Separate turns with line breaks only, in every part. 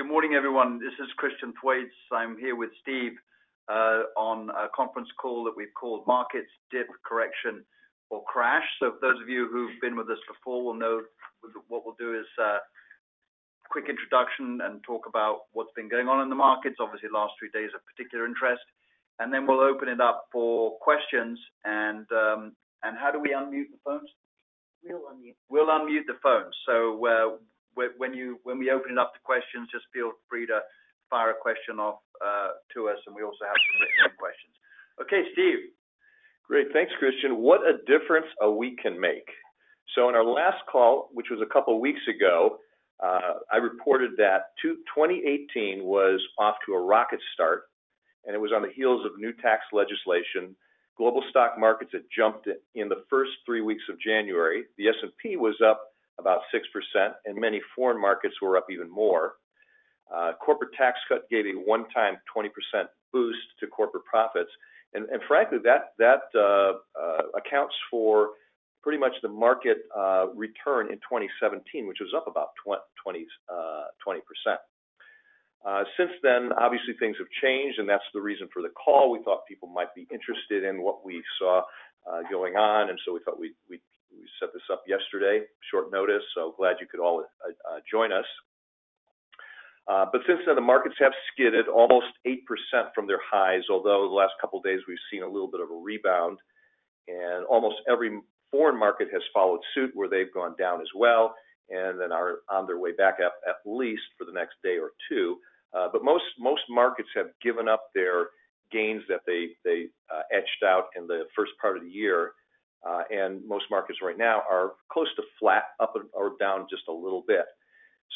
Good morning, everyone. This is Christian Thwaites. I'm here with Steve uh, on a conference call that we've called Markets Dip Correction or Crash. For those of you who've been with us before will know what we'll do is a quick introduction and talk about what's been going on in the markets. Obviously, the last three days of particular interest. And then we'll open it up for questions. And um, how do we unmute the phones?
We'll unmute.
We'll unmute the phones. Uh, When we open it up to questions, just feel free to fire a question off uh, to us, and we also have some written questions. Okay, Steve.
Great. Thanks, Christian. What a difference a week can make. So in our last call, which was a couple of weeks ago, uh, I reported that 2018 was off to a rocket start, and it was on the heels of new tax legislation. Global stock markets had jumped in the first three weeks of January. The S&P was up about 6%, and many foreign markets were up even more. Uh, corporate tax cut gave a one-time 20% boost to corporate profits. And frankly, that uh, uh, accounts for pretty much the market return in 2017, which was up about 20%. Since then, obviously things have changed, and that's the reason for the call. We thought people might be interested in what we saw going on, and so we thought we'd set this up yesterday, short notice, so glad you could all uh, uh, join us. Uh, but since then, the markets have skidded almost 8% from their highs, although the last couple of days we've seen a little bit of a rebound. And almost every foreign market has followed suit, where they've gone down as well, and then are on their way back up, at least for the next day or two. Most most markets have given up their gains that they etched out in the first part of the year. Uh, and most markets right now are close to flat, up or down just a little bit.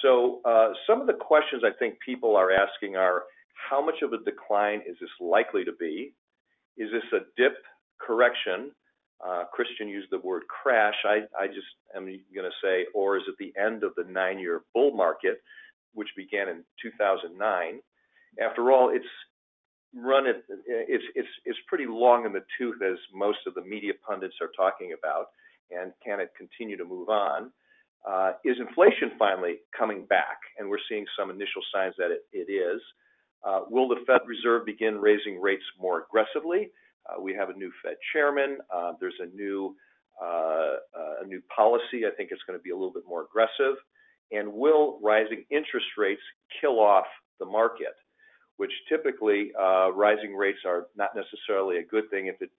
So, uh, some of the questions I think people are asking are, how much of a decline is this likely to be? Is this a dip correction? Uh, Christian used the word crash. I just am going to say, or is it the end of the nine-year bull market, which began in 2009? After all, it's pretty long in the tooth, as most of the media pundits are talking about, and can it continue to move on? Uh, is inflation finally coming back? And we're seeing some initial signs that it is. Uh, will the Fed Reserve begin raising rates more aggressively? Uh, we have a new Fed chairman. There's a new a new policy. I think it's going to be a little bit more aggressive. And will rising interest rates kill off the market? Which typically, uh, rising rates are not necessarily a good thing if it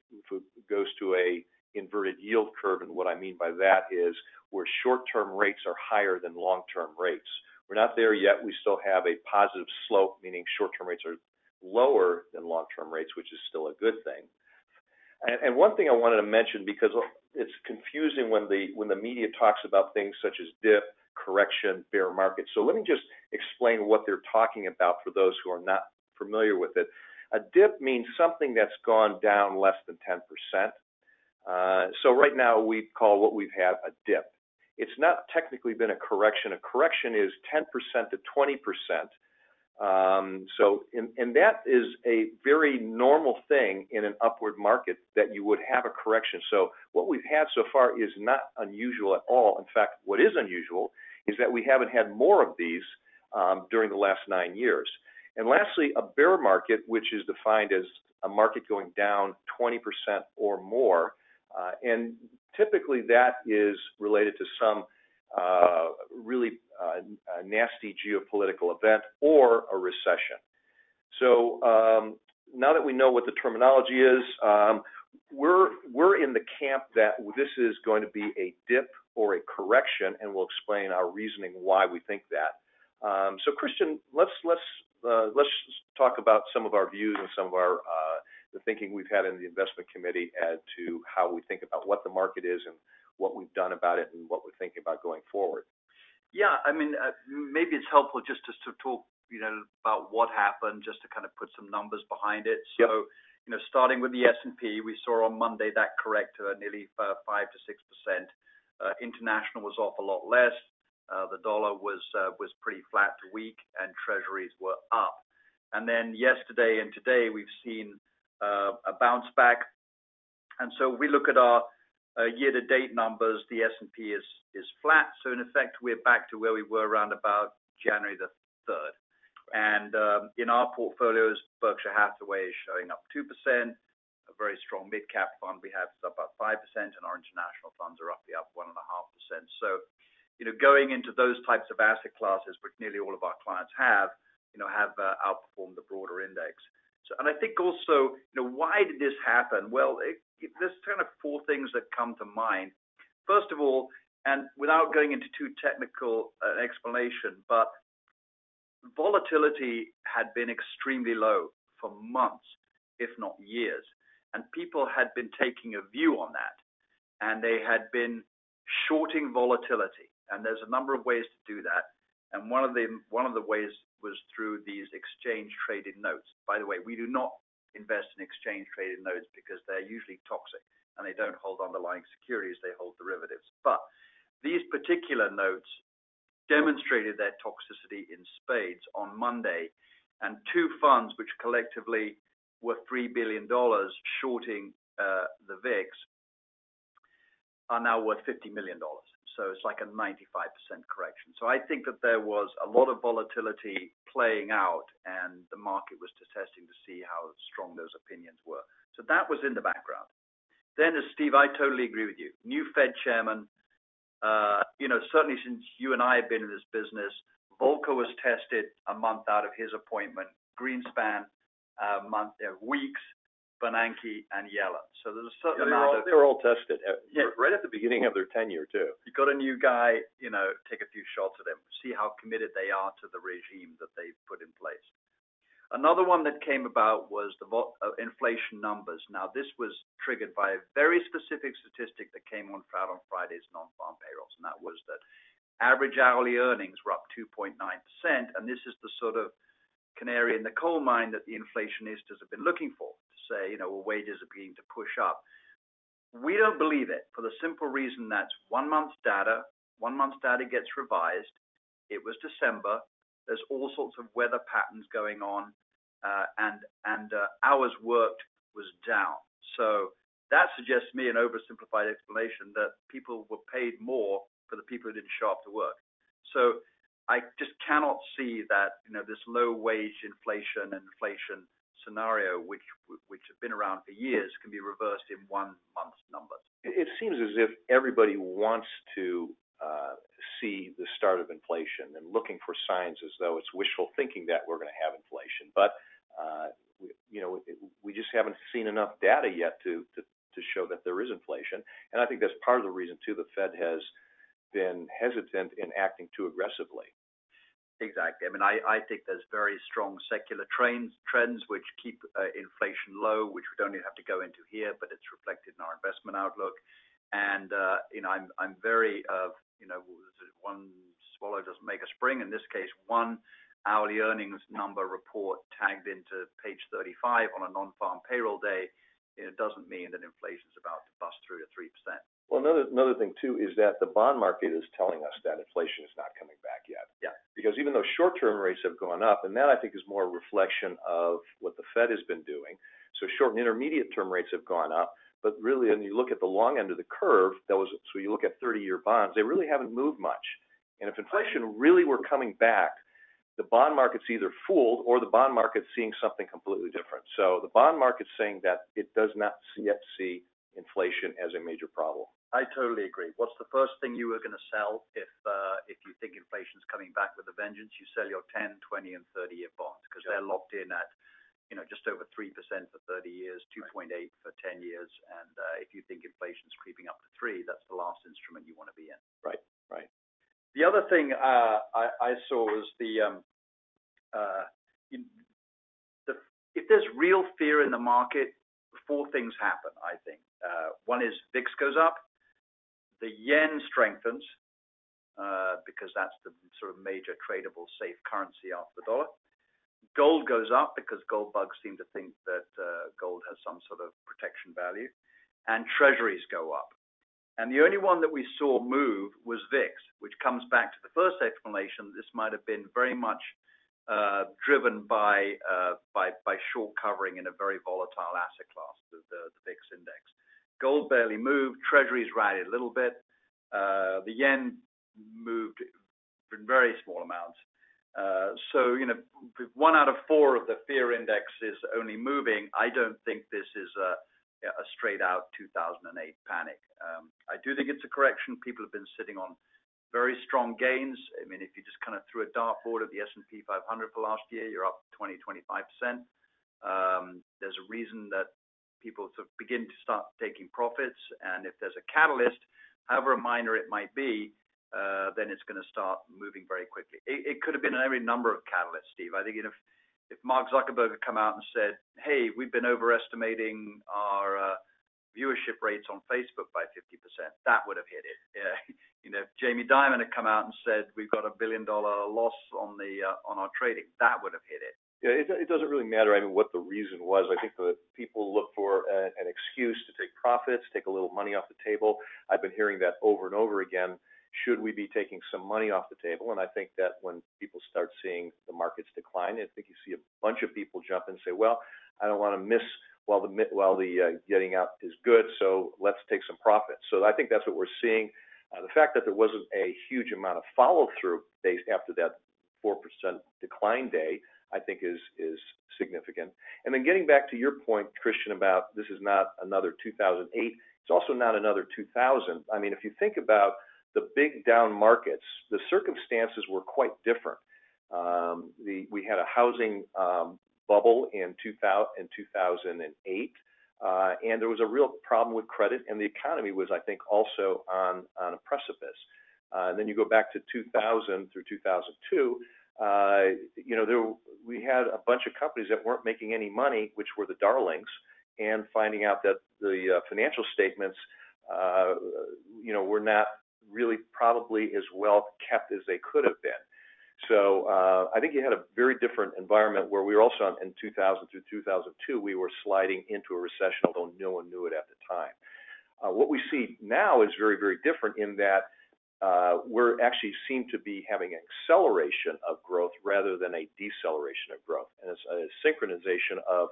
goes to an inverted yield curve. And what I mean by that is where short-term rates are higher than long-term rates. We're not there yet. We still have a positive slope, meaning short-term rates are lower than long-term rates, which is still a good thing. And, and, one thing I wanted to mention, because it's confusing when the when the media talks about things such as dip, correction, bear market. So let me just explain what they're talking about for those who are not familiar with it. A dip means something that's gone down less than 10%. Uh, so right now, we call what we've had a dip. It's not technically been a correction. A correction is 10%-20%. That is a very normal thing in an upward market that you would have a correction. So, what we've had so far is not unusual at all. In fact, what is unusual is that we haven't had more of these during the last nine years. And lastly, a bear market, which is defined as a market going down 20% or more. Uh, and typically, that is related to some Uh, really uh, nasty geopolitical event or a recession. So um, now that we know what the terminology is, um, we're in the camp that this is going to be a dip or a correction, and we'll explain our reasoning why we think that. Um, so Christian, uh, let's talk about some of our views and some of the thinking we've had in the investment committee as to how we think about what the market is and what we've done about it and what we're thinking about going forward.
Yeah. I mean, uh, maybe it's helpful just to talk you know, about what happened, just to kind of put some numbers behind it.
Yep.
You know, starting with the S&P, we saw on Monday that correct uh, nearly uh, 5%-6%. International was off a lot less. The dollar was was pretty flat to weak, and Treasuries were up. And then yesterday and today, we've seen a bounce back. And so we look at our Uh, year-to-date numbers, the S&P is is flat. So in effect, we're back to where we were around about January the 3rd. And um, In our portfolios, Berkshire Hathaway is showing up 2%. A very strong mid-cap fund we have is up about 5%, and our international funds are roughly up 1.5%. So you know, going into those types of asset classes, which nearly all of our clients have, you know, have uh, outperformed the broader index. And I think also, you know, why did this happen? Well, there's kind of four things that come to mind. First of all, and without going into too technical an explanation, but volatility had been extremely low for months, if not years. And people had been taking a view on that, and they had been shorting volatility. And there's a number of ways to do that. And one of the ways was through these exchange traded notes. By the way, we do not invest in exchange traded notes because they're usually toxic, and they don't hold underlying securities, they hold derivatives. But these particular notes demonstrated their toxicity in spades on Monday. and Two funds, which collectively were $3 billion shorting uh, the VIX, are now worth $50 million. So it's like a 95% correction. So I think that there was a lot of volatility playing out, and the market was just testing to see how strong those opinions were. So that was in the background. Then, as Steve, I totally agree with you. New Fed chairman, uh, you know, certainly since you and I have been in this business, Volcker was tested a month out of his appointment, Greenspan, a month, uh, weeks, Bernanke and Yellen. So there's a certain amount of-
They were all tested.
Yeah.
Right at the beginning of their tenure, too.
You got a new guy, you know, take a few shots at him, see how committed they are to the regime that they've put in place. Another one that came about was the uh, inflation numbers. Now, this was triggered by a very specific statistic that came out on Friday's non-farm payrolls, and that was that average hourly earnings were up 2.9%. And this is the sort of canary in the coal mine that the inflationistas have been looking for say, you know, well, wages are beginning to push up. We don't believe it for the simple reason that's one month's data. One month's data gets revised. It was December. There's all sorts of weather patterns going on, uh, and and uh, hours worked was down. So that suggests to me an oversimplified explanation that people were paid more for the people who didn't show up to work. So I just cannot see that, you know, this low wage inflation and inflation scenario, which have been around for years, can be reversed in one month's numbers.
It seems as if everybody wants to uh, see the start of inflation and looking for signs as though it's wishful thinking that we're gonna have inflation. But uh, you know, we just haven't seen enough data yet to to show that there is inflation. And I think that's part of the reason, too, the Fed has been hesitant in acting too aggressively.
Exactly. I mean, I think there's very strong secular trends trends which keep inflation low, which we don't even have to go into here, but it's reflected in our investment outlook. And uh, you know, I'm I'm very, you know, one swallow doesn't make a spring. In this case, one hourly earnings number report tagged into page 35 on a non-farm payroll day, it doesn't mean that inflation is about to bust through to 3%.
Well, another another thing, too, is that the bond market is telling us that inflation is not coming back yet.
Yeah.
Because even though short-term rates have gone up, and that I think is more a reflection of what the Fed has been doing. So short and intermediate term rates have gone up. But really, when you look at the long end of the curve, that was so you look at 30-year bonds, they really haven't moved much. And if inflation really were coming back, the bond market's either fooled or the bond market's seeing something completely different. So the bond market's saying that it does not yet see inflation as a major problem.
I totally agree. What's the first thing you are gonna sell if uh, if you think inflation's coming back with a vengeance? You sell your 10, 20, and 30-year bonds because they're locked in at, you know, just over 3% for 30 years, 2.8 for 10 years. And uh, if you think inflation's creeping up to 3, that's the last instrument you wanna be in.
Right. Right.
The other thing, uh, I saw was um, the if there's real fear in the market, four things happen, I think. One is VIX goes up, the yen strengthens, uh, because that's the sort of major tradable safe currency after the dollar. Gold goes up because gold bugs seem to think that uh, gold has some sort of protection value, and treasuries go up. And the only one that we saw move was VIX, which comes back to the first explanation. This might have been very much uh, driven by by short covering in a very volatile asset class, the VIX index. Gold barely moved. Treasuries rallied a little bit. Uh, the yen moved in very small amounts. Uh, so, you know, one out of four of the fear index is only moving. I don't think this is a straight out 2008 panic. Um, I do think it's a correction. People have been sitting on very strong gains. I mean, if you just kind of threw a dartboard at the S&P 500 for last year, you're up 20%-25%. Um, there's a reason that people sort of begin to start taking profits, and if there's a catalyst, however minor it might be, then it's gonna start moving very quickly. It could have been every number of catalysts, Steve. I think if if Mark Zuckerberg had come out and said, "Hey, we've been overestimating our viewership rates on Facebook by 50%," that would have hit it. You know, if Jamie Dimon had come out and said, "We've got a billion-dollar loss on the uh on our trading," that would have hit it.
Yeah, it doesn't really matter, I mean, what the reason was. I think the people look for an excuse to take profits, take a little money off the table. I've been hearing that over and over again. Should we be taking some money off the table? And I think that when people start seeing the markets decline, I think you see a bunch of people jump and say, "Well, I don't wanna miss while the while the uh, getting out is good, so let's take some profits." So I think that's what we're seeing. The fact that there wasn't a huge amount of follow-through days after that 4% decline day, I think is is significant. And then getting back to your point, Christian, about this is not another 2008, it's also not another 2000. I mean, if you think about the big down markets, the circumstances were quite different. Um, we had a housing um, bubble in 2008, uh, and there was a real problem with credit, and the economy was, I think, also on a precipice. Uh, and then you go back to 2000 through 2002, Uh, you know, we had a bunch of companies that weren't making any money, which were the darlings, and finding out that the uh, financial statements, uh, you know, were not really probably as well kept as they could have been. So, I think you had a very different environment where we were also in 2000 through 2002, we were sliding into a recession, although no one knew it at the time. What we see now is very, very different in that, Uh, we're actually seem to be having an acceleration of growth rather than a deceleration of growth. And it's a synchronization of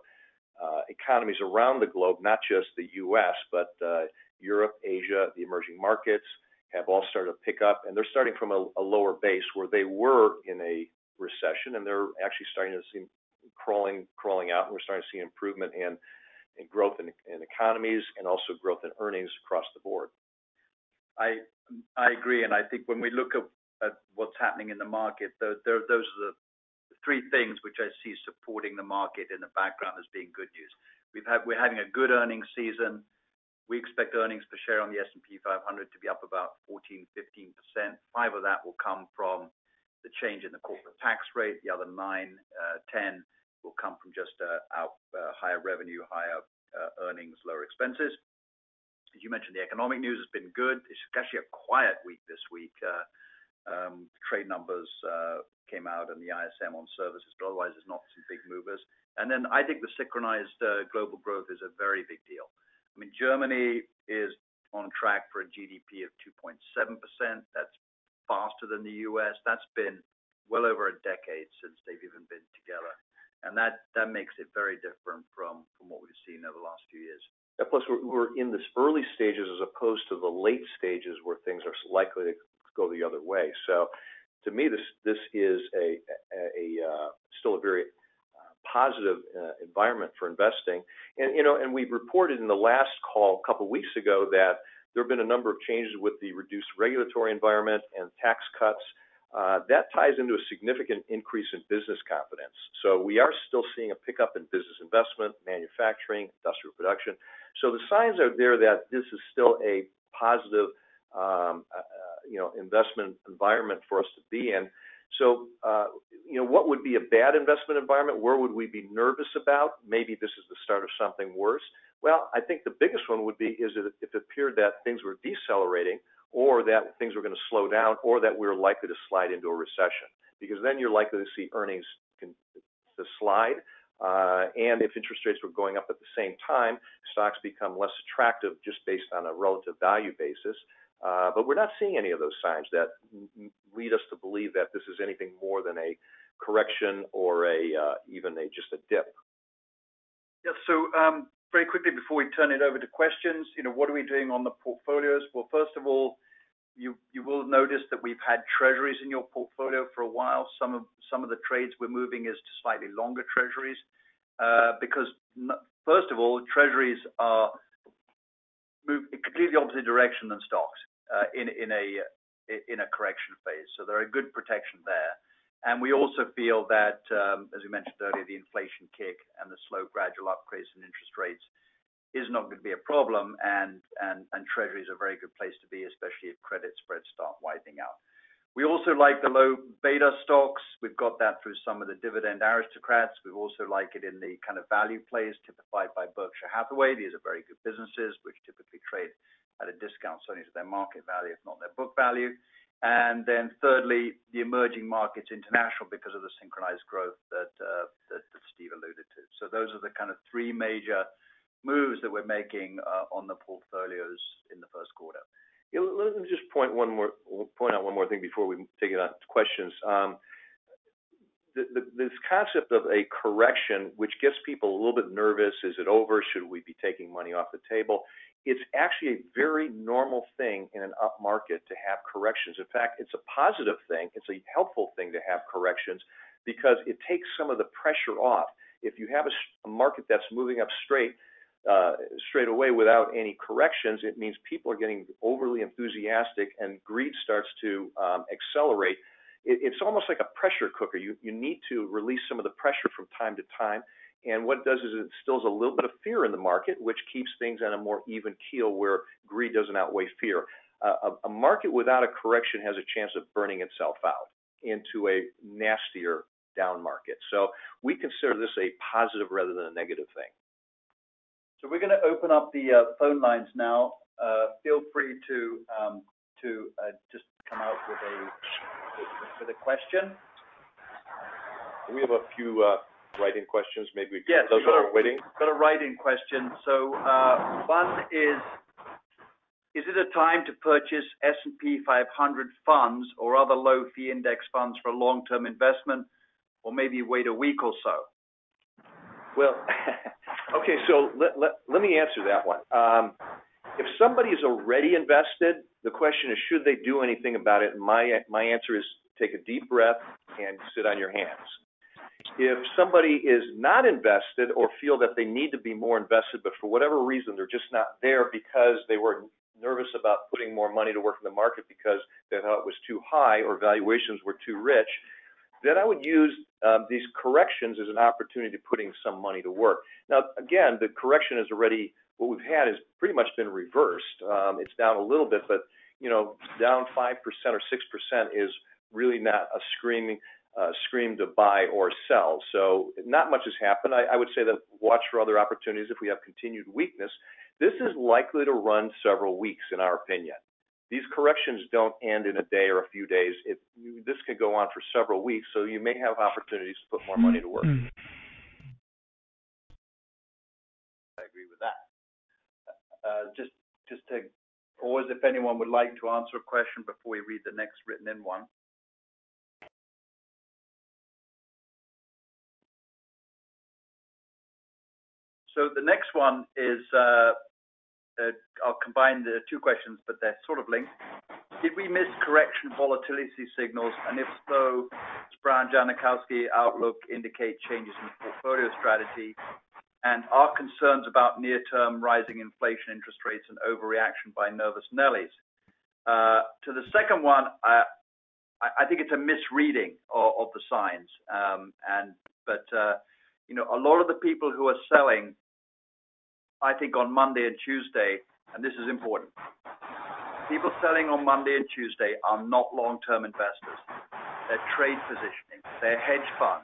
uh, economies around the globe, not just the U.S., but uh, Europe, Asia, the emerging markets, have all started to pick up, and they're starting from a lower base where they were in a recession, and they're actually starting to see crawling crawling out, and we're starting to see improvement in growth in economies and also growth in earnings across the board.
I agree, and I think when we look at what's happening in the market, those are the three things which I see supporting the market in the background as being good news. We're having a good earnings season. We expect earnings per share on the S&P 500 to be up about 14%-15%. 5 of that will come from the change in the corporate tax rate. The other 9%-10% uh, will come from just uh, uh, higher revenue, higher earnings, lower expenses. You mentioned, the economic news has been good. It's actually a quiet week this week. Uh, um, trade numbers uh, came out and the ISM on services, but otherwise, there's not some big movers. And then I think the synchronized uh, global growth is a very big deal. I mean, Germany is on track for a GDP of 2.7%. That's faster than the U.S. That's been well over a decade since they've even been together, and that that makes it very different from what we've seen over the last few years.
Plus, we're in this early stages as opposed to the late stages, where things are likely to go the other way. So to me, this is uh, still a very uh, positive uh, environment for investing. And, you know, we've reported in the last call, a couple of weeks ago, that there have been a number of changes with the reduced regulatory environment and tax cuts. That ties into a significant increase in business confidence. So we are still seeing a pickup in business investment, manufacturing, industrial production. So the signs are there that this is still a positive, um, uh, uh, you know, investment environment for us to be in. So, uh, you know, what would be a bad investment environment? Where would we be nervous about? Maybe this is the start of something worse. Well, I think the biggest one would be, is if it appeared that things were decelerating or that things were gonna slow down, or that we're likely to slide into a recession. Because then you're likely to see earnings to slide, Uh, and if interest rates were going up at the same time, stocks become less attractive just based on a relative value basis. Uh, but we're not seeing any of those signs that lead us to believe that this is anything more than a correction or a uh, even a just a dip.
Yeah. So, um, very quickly before we turn it over to questions, you know, what are we doing on the portfolios? Well, first of all, you will notice that we've had treasuries in your portfolio for a while. Some of the trades we're moving is to slightly longer treasuries. Uh, because first of all, treasuries are move completely opposite direction than stocks uh, a uh in a correction phase. So they're a good protection there. And we also feel that, um, as we mentioned earlier, the inflation kick and the slow gradual upgrades in interest rates is not gonna be a problem. And Treasury is a very good place to be, especially if credit spreads start widening out. We also like the low beta stocks. We've got that through some of the dividend aristocrats. We also like it in the kind of value plays typified by Berkshire Hathaway. These are very good businesses which typically trade at a discount certainly to their market value, if not their book value. And then thirdly, the emerging markets international because of the synchronized growth that uh that Steve alluded to. So those are the kind of three major moves that we're making uh, on the portfolios in the first quarter.
Yeah. Let me just point out one more thing before we take it on to questions. Um, this concept of a correction which gets people a little bit nervous, is it over? Should we be taking money off the table? It's actually a very normal thing in an upmarket to have corrections. In fact, it's a positive thing. It's a helpful thing to have corrections because it takes some of the pressure off. If you have a market that's moving up straight Uh, away without any corrections, it means people are getting overly enthusiastic and greed starts to um, accelerate. It's almost like a pressure cooker. You need to release some of the pressure from time to time. And what it does is it instills a little bit of fear in the market, which keeps things on a more even keel where greed doesn't outweigh fear. A market without a correction has a chance of burning itself out into a nastier down market. So we consider this a positive rather than a negative thing.
So we're gonna open up the uh, phone lines now. Uh, feel free to um, uh, just come out with a question.
We have a few write-in questions. Maybe
Yes.
Those are waiting.
Got a write-in question. So one is, is it a time to purchase S&P 500 funds or other low fee index funds for a long-term investment or maybe wait a week or so?
Well, okay. So let me answer that one. Um, if somebody is already invested, the question is should they do anything about it? My answer is take a deep breath and sit on your hands. If somebody is not invested or feel that they need to be more invested, but for whatever reason, they're just not there because they were nervous about putting more money to work in the market because they thought it was too high or valuations were too rich, then I would use um, these corrections as an opportunity to putting some money to work. Now, again, the correction is already what we've had has pretty much been reversed. Um, it's down a little bit, but you know, down 5% or 6% is really not a uh, scream to buy or sell. So not much has happened. I would say that watch for other opportunities if we have continued weakness. This is likely to run several weeks, in our opinion. These corrections don't end in a day or a few days. This could go on for several weeks, so you may have opportunities to put more money to work. Mm-hmm.
I agree with that. Uh, uh, just just to pause if anyone would like to answer a question before we read the next written in one. So the next one is, uh, I'll combine the two questions, but they're sort of linked. Did we miss correction volatility signals? And if so, does Brouwer Janachowski outlook indicate changes in the portfolio strategy? And are concerns about near-term rising inflation interest rates and overreaction by nervous Nellies? To the second one, I think it's a misreading of the signs. Um and but uh you know, a lot of the people who are selling, I think on Monday and Tuesday, and this is important. People selling on Monday and Tuesday are not long-term investors. They're trade positioning. They're hedge funds.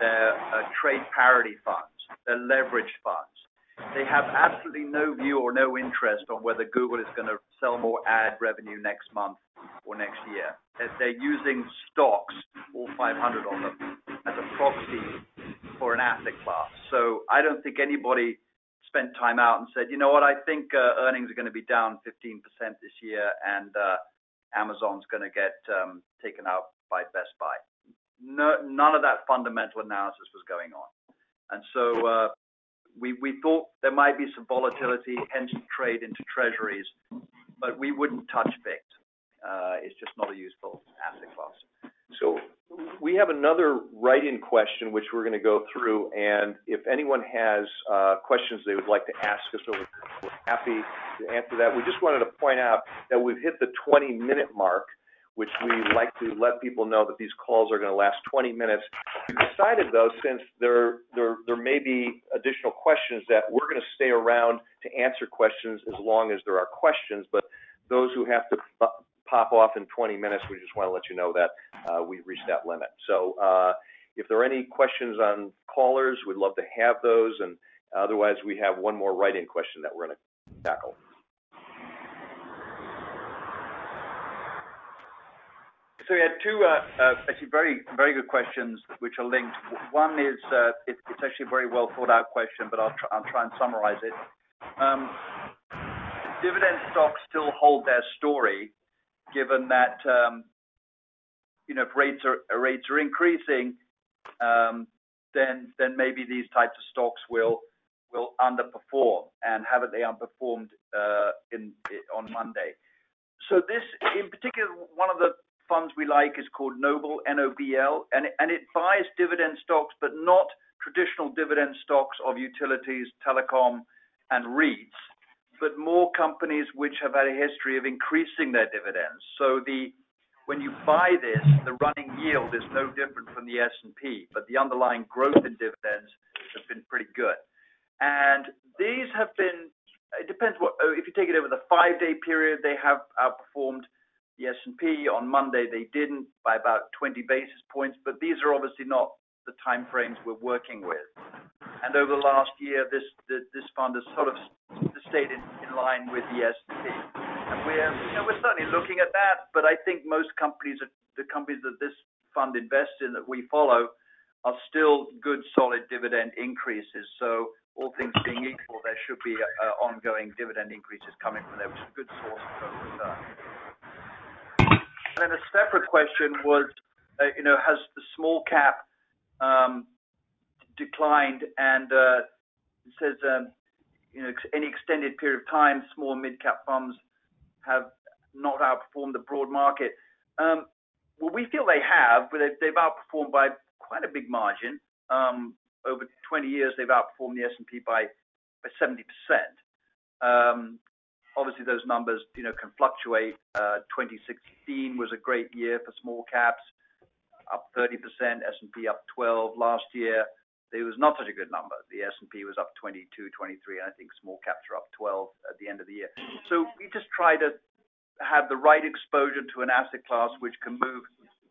They're uh, trade parity funds. They're leveraged funds. They have absolutely no view or no interest on whether Google is gonna sell more ad revenue next month or next year. They're using stocks, all 500 of them, as a proxy for an asset class. So I don't think anybody spent time out and said, "You know what? I think uh, earnings are gonna be down 15% this year, and uh, Amazon's gonna get um, taken out by Best Buy." None of that fundamental analysis was going on. And so, uh, we thought there might be some volatility, hence trade into treasuries, but we wouldn't touch VIX. It's just not a useful asset class.
We have another write-in question, which we're gonna go through, and if anyone has uh, questions they would like to ask us, we're happy to answer that. We just wanted to point out that we've hit the 20-minute mark, which we like to let people know that these calls are gonna last 20 minutes. We decided, though, since there may be additional questions, that we're gonna stay around to answer questions as long as there are questions. But those who have to pop off in 20 minutes, we just wanna let you know that uh, we've reached that limit. So uh if there are any questions on callers, we'd love to have those. And otherwise, we have one more write-in question that we're gonna tackle.
So we had two uh, uh, actually very very good questions which are linked. One is, it's actually a very well thought out question, but I'll try and summarize it. Um, dividend stocks still hold their story given that, you know, if rates are uh rates are increasing, um then then maybe these types of stocks will will underperform. And Haven't they underperformed uh in on Monday? So this, in particular, one of the funds we like is called Noble, N-O-B-L, and and it buys dividend stocks, but not traditional dividend stocks of utilities, telecom, and REITs, but more companies which have had a history of increasing their dividends. So the when you buy this, the running yield is no different from the S&P, but the underlying growth in dividends has been pretty good. And these have been. It depends what. Oh, if you take it over the five-day period, they have outperformed the S&P. On Monday, they didn't by about 20 basis points, but these are obviously not the time frames we're working with. And over the last year, this fund has sort of stayed in line with the S&P. We're, certainly looking at that, but I think most companies, the companies that this fund invests in that we follow are still good, solid dividend increases. So all things being equal, there should be uh, ongoing dividend increases coming from there, which is a good source of total return. A separate question was, uh, you know, has the small cap Um, declined? And uh, it says, um, you know, any extended period of time, small mid-cap funds have not outperformed the broad market. Um, well, we feel they have, but they've outperformed by quite a big margin. Over 20 years, they've outperformed the S&P by by 70%. Obviously, those numbers, you know, can fluctuate. Uh, 2016 was a great year for small caps, up 30%, S&P up 12%. Last year, it was not such a good number. The S&P was up 22%, 23%, and I think small caps are up 12% at the end of the year. So we just try to have the right exposure to an asset class which can move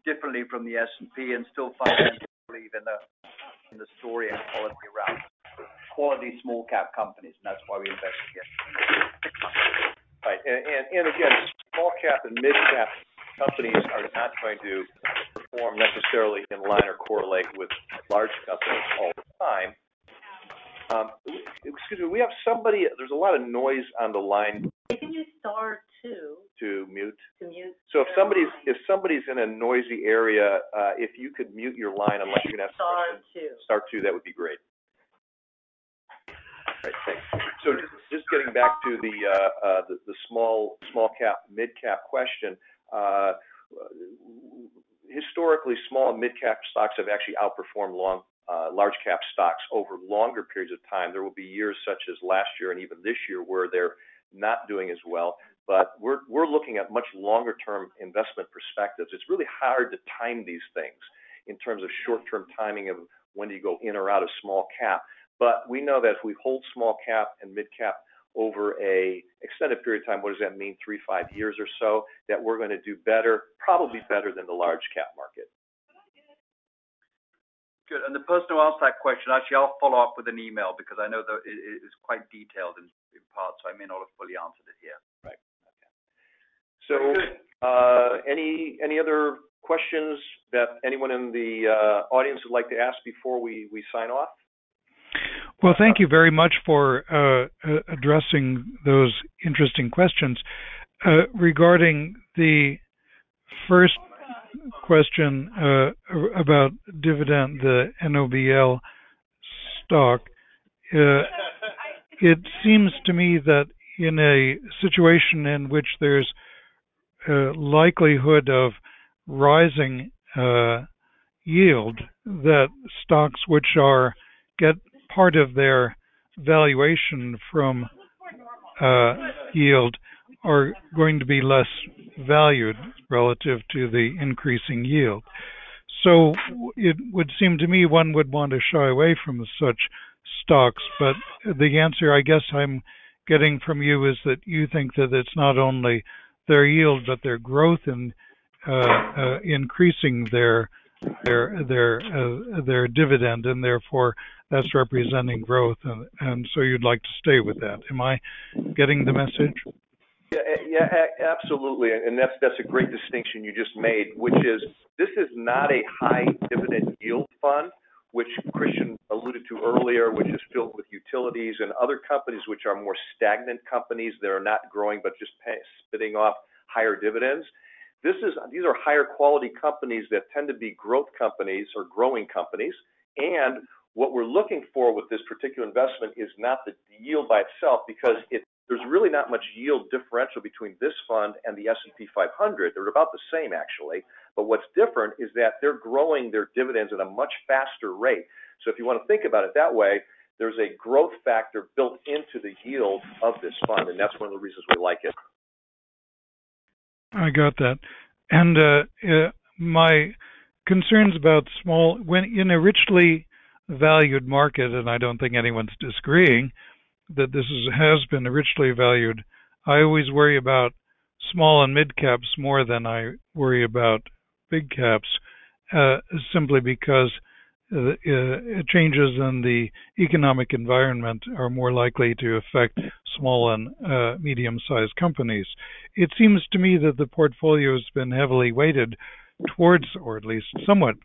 differently from the S&P and still fundamentally believe in the story and quality around quality small cap companies, and that's why we invest here.
Right. And again, small cap and mid-cap companies are not going to perform necessarily in line or correlate with large companies all the time. Um, excuse me. We have somebody. There's a lot of noise on the line.
Can you star two?
To mute?
To mute.
So if somebody's if somebody's in a noisy area, uh, if you could mute your line unless you're gonna ask.
Star two.
Star two, that would be great. All right, thanks. So just getting back to the uh, uh, small cap, mid-cap question. Historically, small and mid-cap stocks have actually outperformed uh, large cap stocks over longer periods of time. There will be years such as last year and even this year where they're not doing as well. But we're looking at much longer term investment perspectives. It's really hard to time these things in terms of short-term timing of when do you go in or out of small cap. But we know that if we hold small cap and mid-cap over an extended period of time, what does that mean? Three, five years or so, that we're gonna do better, probably better than the large cap market.
Good. And the person who asked that question, actually, I'll follow up with an email because I know that it is quite detailed in parts, so I may not have fully answered it here.
Right. Okay. So, uh, any any other questions that anyone in the audience would like to ask before we sign off?
Well, thank you very much for uh, addressing those interesting questions. Uh, regarding the first question, uh, about dividend, the NOBL stock, it seems to me that in a situation in which there's a likelihood of rising yield that stocks which are get part of their valuation from uh, yield are going to be less valued relative to the increasing yield. So it would seem to me one would want to shy away from such stocks. But the answer I guess I'm getting from you is that you think that it's not only their yield, but their growth in uh, uh, increasing their Uh, dividend, and therefore that's representing growth. And, and so you'd like to stay with that. Am I getting the message?
Yeah, eh, eh, absolutely. And that's that's a great distinction you just made, which is this is not a high dividend yield fund, which Christian alluded to earlier, which is filled with utilities and other companies which are more stagnant companies that are not growing, but just spitting off higher dividends. These are higher quality companies that tend to be growth companies or growing companies. And what we're looking for with this particular investment is not the yield by itself, because there's really not much yield differential between this fund and the S&P 500. They're about the same, actually. But what's different is that they're growing their dividends at a much faster rate. So if you want to think about it that way, there's a growth factor built into the yield of this fund, and that's one of the reasons we like it.
I got that. And uh, uh, my concerns about small, when in a richly valued market, and I don't think anyone's disagreeing that this has been richly valued, I always worry about small and mid caps more than I worry about big caps, uh, simply because changes in the economic environment are more likely to affect small and medium-sized companies. It seems to me that the portfolio has been heavily weighted towards, or at least somewhat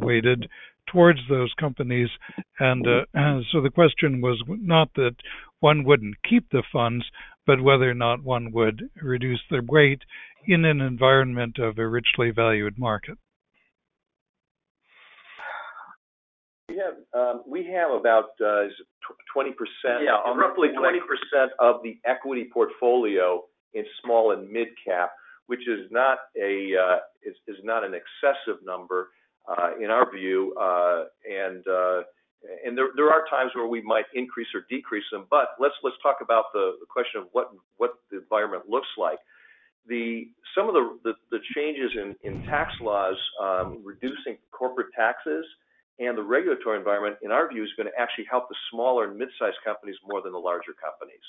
weighted towards those companies. And uh, so the question was not that one wouldn't keep the funds, but whether or not one would reduce their weight in an environment of a richly valued market.
Um, we have about uh, 20%.
Yeah.
Um, roughly 20% of the equity portfolio in small and mid-cap, which uh, is not an excessive number uh, in our view. There there are times where we might increase or decrease them. But let's talk about the question of what the environment looks like. Some of the changes in tax laws, um, reducing corporate taxes and the regulatory environment, in our view, is going to actually help the smaller and mid-sized companies more than the larger companies,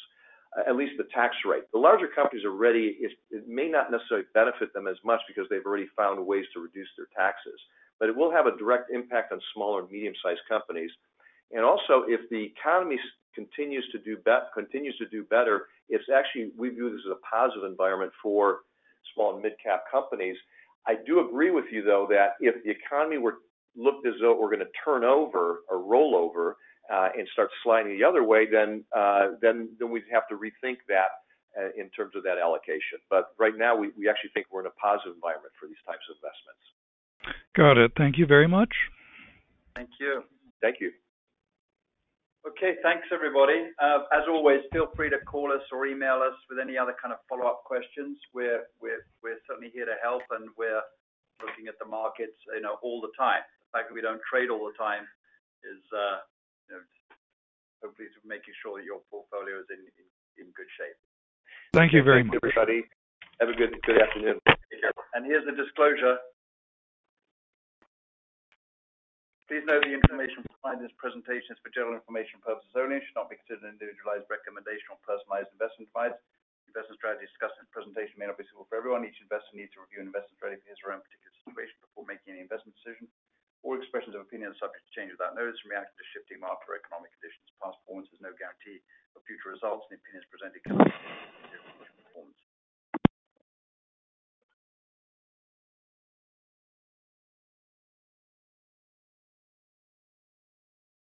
at least the tax rate. The larger companies are ready, it may not necessarily benefit them as much because they've already found ways to reduce their taxes. But it will have a direct impact on smaller and medium-sized companies. And also, if the economy continues to do continues to do better, it's actually we view this as a positive environment for small and mid-cap companies. I do agree with you, though, that if the economy looked as though it were going to turn over or roll over, uh, and start sliding the other way, then uh, we'd have to rethink that uh, in terms of that allocation. But right now, we actually think we're in a positive environment for these types of investments.
Got it. Thank you very much.
Thank you.
Thank you.
Okay. Thanks, everybody. As always, feel free to call us or email us with any other kind of follow-up questions. We're certainly here to help, and we're looking at the markets all the time. The fact that we don't trade all the time is uh, hopefully making sure that your portfolio is in good shape.
Thank you very much.
Thanks, everybody. Have a good afternoon.
Take care. Here's the disclosure. Please note the information provided in this presentation is for general information purposes only and should not be considered an individualized recommendation or personalized investment advice. Investment strategies discussed in this presentation may not be suitable for everyone. Each investor needs to review an investment strategy for his or her own particular situation before making any investment decision. All expressions of opinion are subject to change without notice and react to shifting market or economic conditions. Past performance is no guarantee of future results, and the opinions presented be